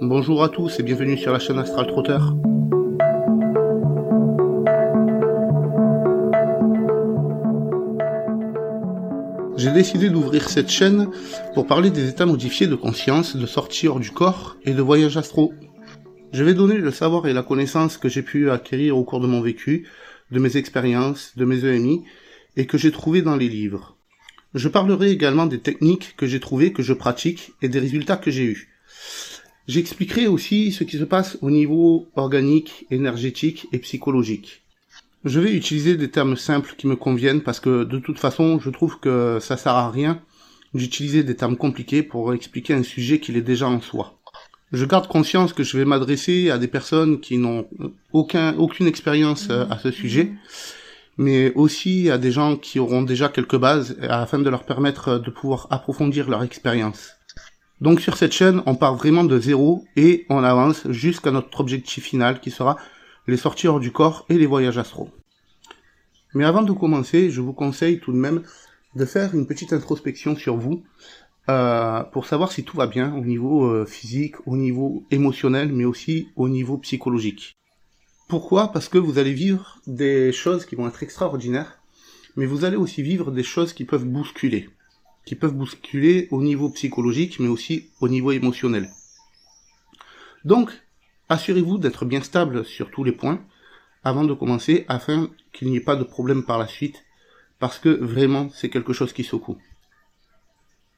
Bonjour à tous et bienvenue sur la chaîne Astral Trotter. J'ai décidé d'ouvrir cette chaîne pour parler des états modifiés de conscience, de sortie hors du corps et de voyage astro. Je vais donner le savoir et la connaissance que j'ai pu acquérir au cours de mon vécu, de mes expériences, de mes EMI, et que j'ai trouvé dans les livres. Je parlerai également des techniques que j'ai trouvées, que je pratique, et des résultats que j'ai eus. J'expliquerai aussi ce qui se passe au niveau organique, énergétique et psychologique. Je vais utiliser des termes simples qui me conviennent parce que de toute façon, je trouve que ça sert à rien d'utiliser des termes compliqués pour expliquer un sujet qui est déjà en soi. Je garde conscience que je vais m'adresser à des personnes qui n'ont aucun, aucune expérience euh, à ce sujet, mais aussi à des gens qui auront déjà quelques bases afin de leur permettre de pouvoir approfondir leur expérience. Donc sur cette chaîne, on part vraiment de zéro et on avance jusqu'à notre objectif final qui sera les sorties hors du corps et les voyages astro. Mais avant de commencer, je vous conseille tout de même de faire une petite introspection sur vous euh, pour savoir si tout va bien au niveau euh, physique, au niveau émotionnel, mais aussi au niveau psychologique. Pourquoi? Parce que vous allez vivre des choses qui vont être extraordinaires, mais vous allez aussi vivre des choses qui peuvent bousculer, qui peuvent bousculer au niveau psychologique, mais aussi au niveau émotionnel. Donc, Assurez-vous d'être bien stable sur tous les points avant de commencer afin qu'il n'y ait pas de problème par la suite parce que vraiment c'est quelque chose qui secoue.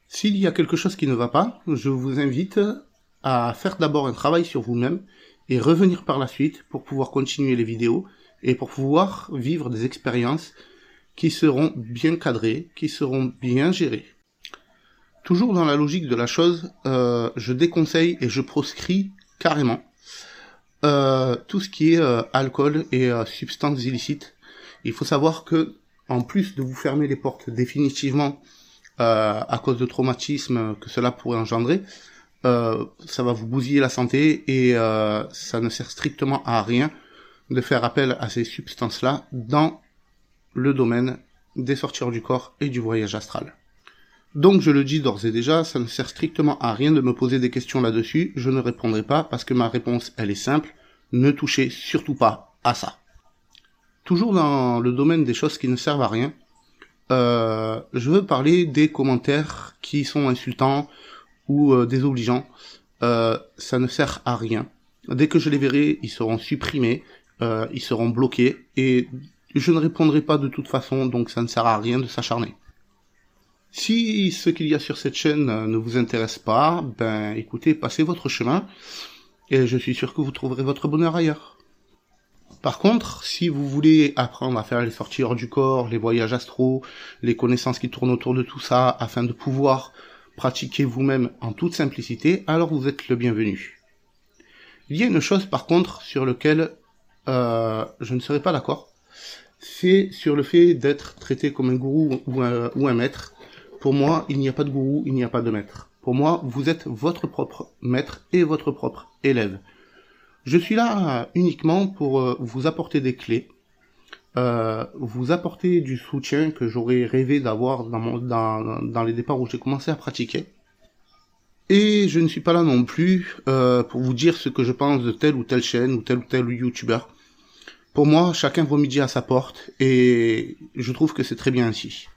S'il y a quelque chose qui ne va pas, je vous invite à faire d'abord un travail sur vous-même et revenir par la suite pour pouvoir continuer les vidéos et pour pouvoir vivre des expériences qui seront bien cadrées, qui seront bien gérées. Toujours dans la logique de la chose, euh, je déconseille et je proscris carrément euh, tout ce qui est euh, alcool et substances illicites. Il faut savoir que, en plus de vous fermer les portes définitivement à cause de traumatismes que cela pourrait engendrer, ça va vous bousiller la santé et ça ne sert strictement à rien de faire appel à ces substances-là dans le domaine des sorties du corps et du voyage astral. Donc je le dis d'ores et déjà, ça ne sert strictement à rien de me poser des questions là-dessus, je ne répondrai pas parce que ma réponse elle est simple, ne touchez surtout pas à ça. Toujours dans le domaine des choses qui ne servent à rien, euh, je veux parler des commentaires qui sont insultants ou euh, désobligeants. Euh, ça ne sert à rien. Dès que je les verrai, ils seront supprimés, ils seront bloqués et je ne répondrai pas de toute façon, donc ça ne sert à rien de s'acharner. Si ce qu'il y a sur cette chaîne ne vous intéresse pas, ben écoutez, passez votre chemin et je suis sûr que vous trouverez votre bonheur ailleurs. Par contre, si vous voulez apprendre à faire les sorties hors du corps, les voyages astro, les connaissances qui tournent autour de tout ça, afin de pouvoir pratiquer vous-même en toute simplicité, alors vous êtes le bienvenu. Il y a une chose par contre sur laquelle euh, je ne serai pas d'accord, c'est sur le fait d'être traité comme un gourou ou un maître. Pour moi, il n'y a pas de gourou, il n'y a pas de maître. Pour moi, vous êtes votre propre maître et votre propre élève. Je suis là uniquement pour euh, vous apporter des clés, euh, vous apporter du soutien que j'aurais rêvé d'avoir dans, les départs où j'ai commencé à pratiquer. Et je ne suis pas là non plus euh, pour vous dire ce que je pense de telle ou telle chaîne ou tel ou tel youtubeur. Pour moi, chacun vaut midi à sa porte et je trouve que c'est très bien ainsi.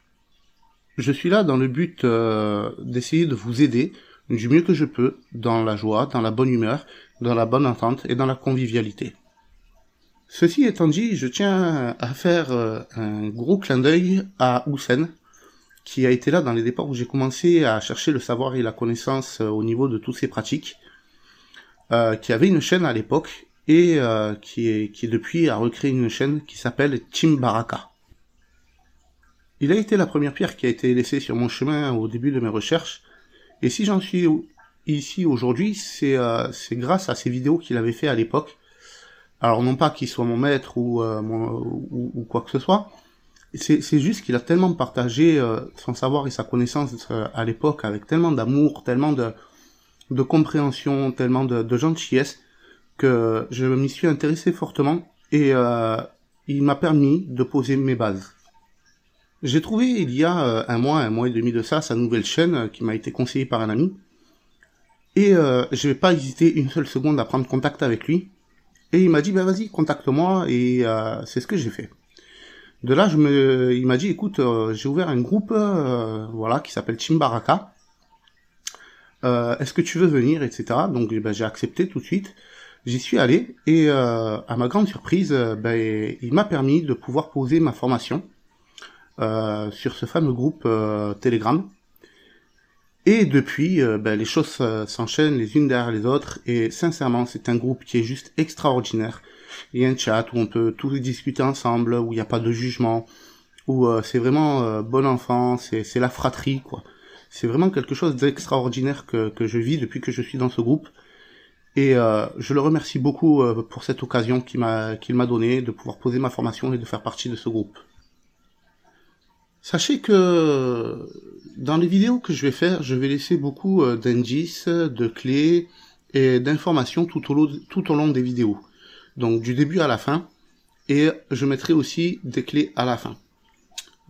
Je suis là dans le but euh, d'essayer de vous aider du mieux que je peux dans la joie, dans la bonne humeur, dans la bonne entente et dans la convivialité. Ceci étant dit, je tiens à faire euh, un gros clin d'œil à Houssen, qui a été là dans les départs où j'ai commencé à chercher le savoir et la connaissance euh, au niveau de toutes ces pratiques, qui avait une chaîne à l'époque et qui, est, depuis a recréé une chaîne qui s'appelle Team Baraka. Il a été la première pierre qui a été laissée sur mon chemin au début de mes recherches. Et si j'en suis ici aujourd'hui, c'est euh, grâce à ces vidéos qu'il avait fait à l'époque. Alors non pas qu'il soit mon maître ou, euh, quoi que ce soit, c'est juste qu'il a tellement partagé euh, son savoir et sa connaissance à l'époque avec tellement d'amour, tellement de, de compréhension, tellement de, de gentillesse que je m'y suis intéressé fortement et il m'a permis de poser mes bases. J'ai trouvé il y a euh, un mois, un mois et demi de ça, sa nouvelle chaîne euh, qui m'a été conseillée par un ami. Et euh, je vais pas hésiter une seule seconde à prendre contact avec lui. Et il m'a dit, bah vas-y, contacte-moi, et euh, c'est ce que j'ai fait. De là, je me, il m'a dit, écoute, euh, j'ai ouvert un groupe, voilà, qui s'appelle Chimbaraka. Est-ce que tu veux venir, etc. Donc, ben, j'ai accepté tout de suite. J'y suis allé et à ma grande surprise, ben, il m'a permis de pouvoir poser ma formation sur ce fameux groupe Telegram. Et depuis, euh, ben, les choses euh, s'enchaînent les unes derrière les autres. Et sincèrement, c'est un groupe qui est juste extraordinaire. Il y a un chat où on peut tous discuter ensemble, où il n'y a pas de jugement, où euh, c'est vraiment bon enfant, c'est la fratrie, quoi. C'est vraiment quelque chose d'extraordinaire que, que je vis depuis que je suis dans ce groupe. Et je le remercie beaucoup pour cette occasion qu'il m'a qu'il m'a donnée de pouvoir poser ma formation et de faire partie de ce groupe. Sachez que dans les vidéos que je vais faire, je vais laisser beaucoup euh, d'indices, de clés et d'informations tout, au long, des vidéos. Donc du début à la fin. Et je mettrai aussi des clés à la fin.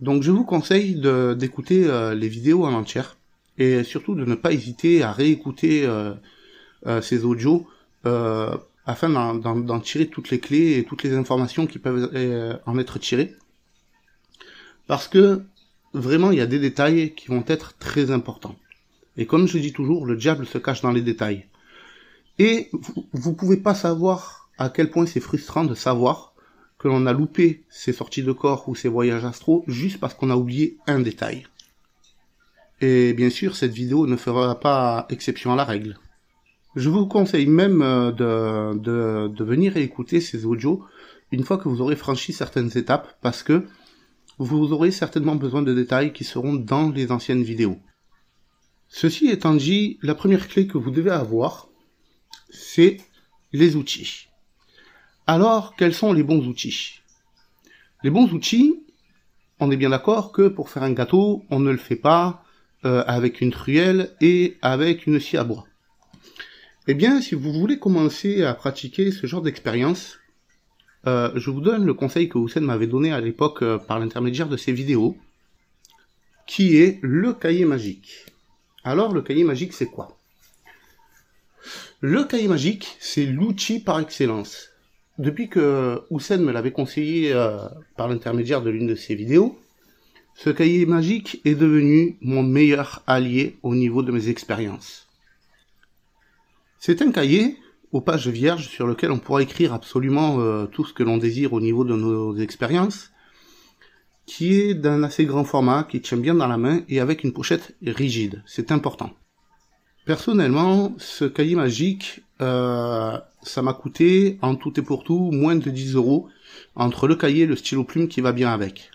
Donc je vous conseille d'écouter euh, les vidéos en entière. Et surtout de ne pas hésiter à réécouter euh, ces audios afin d'en tirer toutes les clés et toutes les informations qui peuvent en être tirées. Parce que vraiment, il y a des détails qui vont être très importants. Et comme je dis toujours, le diable se cache dans les détails. Et vous ne pouvez pas savoir à quel point c'est frustrant de savoir que l'on a loupé ses sorties de corps ou ses voyages astraux juste parce qu'on a oublié un détail. Et bien sûr, cette vidéo ne fera pas exception à la règle. Je vous conseille même euh, de, de, de venir écouter ces audios une fois que vous aurez franchi certaines étapes parce que vous aurez certainement besoin de détails qui seront dans les anciennes vidéos. Ceci étant dit, la première clé que vous devez avoir, c'est les outils. Alors, quels sont les bons outils? Les bons outils, on est bien d'accord que pour faire un gâteau, on ne le fait pas euh, avec une truelle et avec une scie à bois. Eh bien, si vous voulez commencer à pratiquer ce genre d'expérience, euh, je vous donne le conseil que Hussein m'avait donné à l'époque euh, par l'intermédiaire de ses vidéos, qui est le cahier magique. Alors le cahier magique c'est quoi? Le cahier magique c'est l'outil par excellence. Depuis que Hussein me l'avait conseillé euh, par l'intermédiaire de l'une de ses vidéos, ce cahier magique est devenu mon meilleur allié au niveau de mes expériences. C'est un cahier aux pages vierges sur lequel on pourra écrire absolument euh, tout ce que l'on désire au niveau de nos expériences, qui est d'un assez grand format, qui tient bien dans la main et avec une pochette rigide. C'est important. Personnellement, ce cahier magique, euh, ça m'a coûté en tout et pour tout moins de 10 euros entre le cahier et le stylo plume qui va bien avec.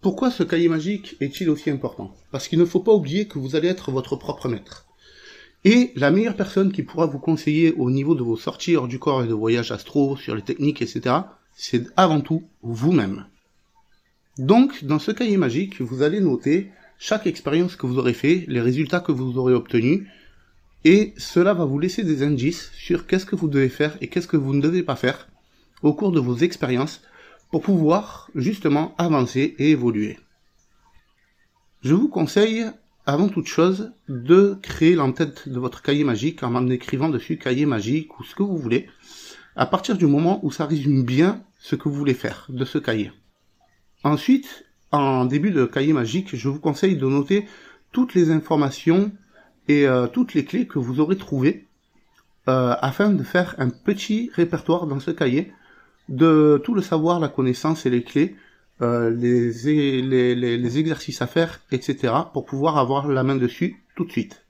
Pourquoi ce cahier magique est-il aussi important? Parce qu'il ne faut pas oublier que vous allez être votre propre maître. Et la meilleure personne qui pourra vous conseiller au niveau de vos sorties hors du corps et de voyages astro, sur les techniques, etc., c'est avant tout vous-même. Donc, dans ce cahier magique, vous allez noter chaque expérience que vous aurez fait, les résultats que vous aurez obtenus, et cela va vous laisser des indices sur qu'est-ce que vous devez faire et qu'est-ce que vous ne devez pas faire au cours de vos expériences pour pouvoir justement avancer et évoluer. Je vous conseille avant toute chose, de créer l'entête de votre cahier magique en écrivant dessus cahier magique ou ce que vous voulez, à partir du moment où ça résume bien ce que vous voulez faire de ce cahier. Ensuite, en début de cahier magique, je vous conseille de noter toutes les informations et euh, toutes les clés que vous aurez trouvées euh, afin de faire un petit répertoire dans ce cahier de tout le savoir, la connaissance et les clés euh, les, exercices à faire, etc. pour pouvoir avoir la main dessus tout de suite.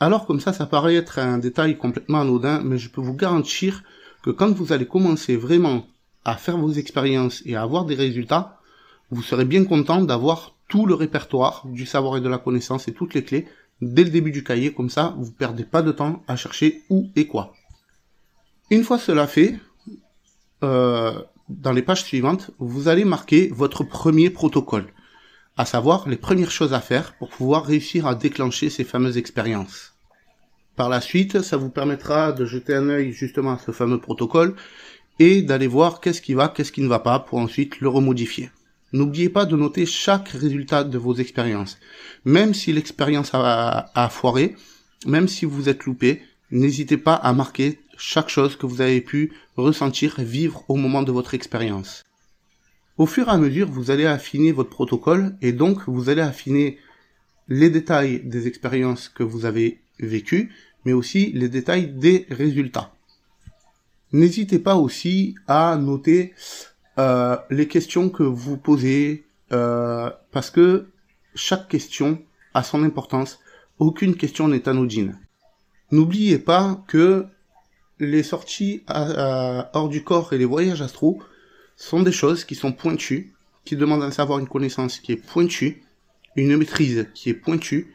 Alors comme ça, ça paraît être un détail complètement anodin, mais je peux vous garantir que quand vous allez commencer vraiment à faire vos expériences et à avoir des résultats, vous serez bien content d'avoir tout le répertoire du savoir et de la connaissance et toutes les clés dès le début du cahier, comme ça vous perdez pas de temps à chercher où et quoi. Une fois cela fait, euh, dans les pages suivantes, vous allez marquer votre premier protocole, à savoir les premières choses à faire pour pouvoir réussir à déclencher ces fameuses expériences. Par la suite, ça vous permettra de jeter un œil justement à ce fameux protocole et d'aller voir qu'est-ce qui va, qu'est-ce qui ne va pas pour ensuite le remodifier. N'oubliez pas de noter chaque résultat de vos expériences. Même si l'expérience a, a, foiré, même si vous êtes loupé, n'hésitez pas à marquer chaque chose que vous avez pu ressentir, vivre au moment de votre expérience. Au fur et à mesure, vous allez affiner votre protocole et donc vous allez affiner les détails des expériences que vous avez vécues, mais aussi les détails des résultats. N'hésitez pas aussi à noter euh, les questions que vous posez, euh, parce que chaque question a son importance. Aucune question n'est anodine. N'oubliez pas que les sorties hors du corps et les voyages astro sont des choses qui sont pointues, qui demandent à savoir une connaissance qui est pointue, une maîtrise qui est pointue,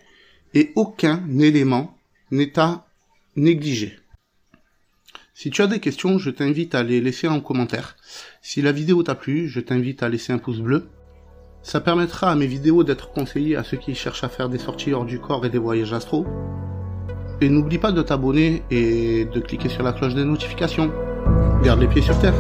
et aucun élément n'est à négliger. Si tu as des questions, je t'invite à les laisser en commentaire. Si la vidéo t'a plu, je t'invite à laisser un pouce bleu. Ça permettra à mes vidéos d'être conseillées à ceux qui cherchent à faire des sorties hors du corps et des voyages astro. Et n'oublie pas de t'abonner et de cliquer sur la cloche des notifications. Garde les pieds sur terre.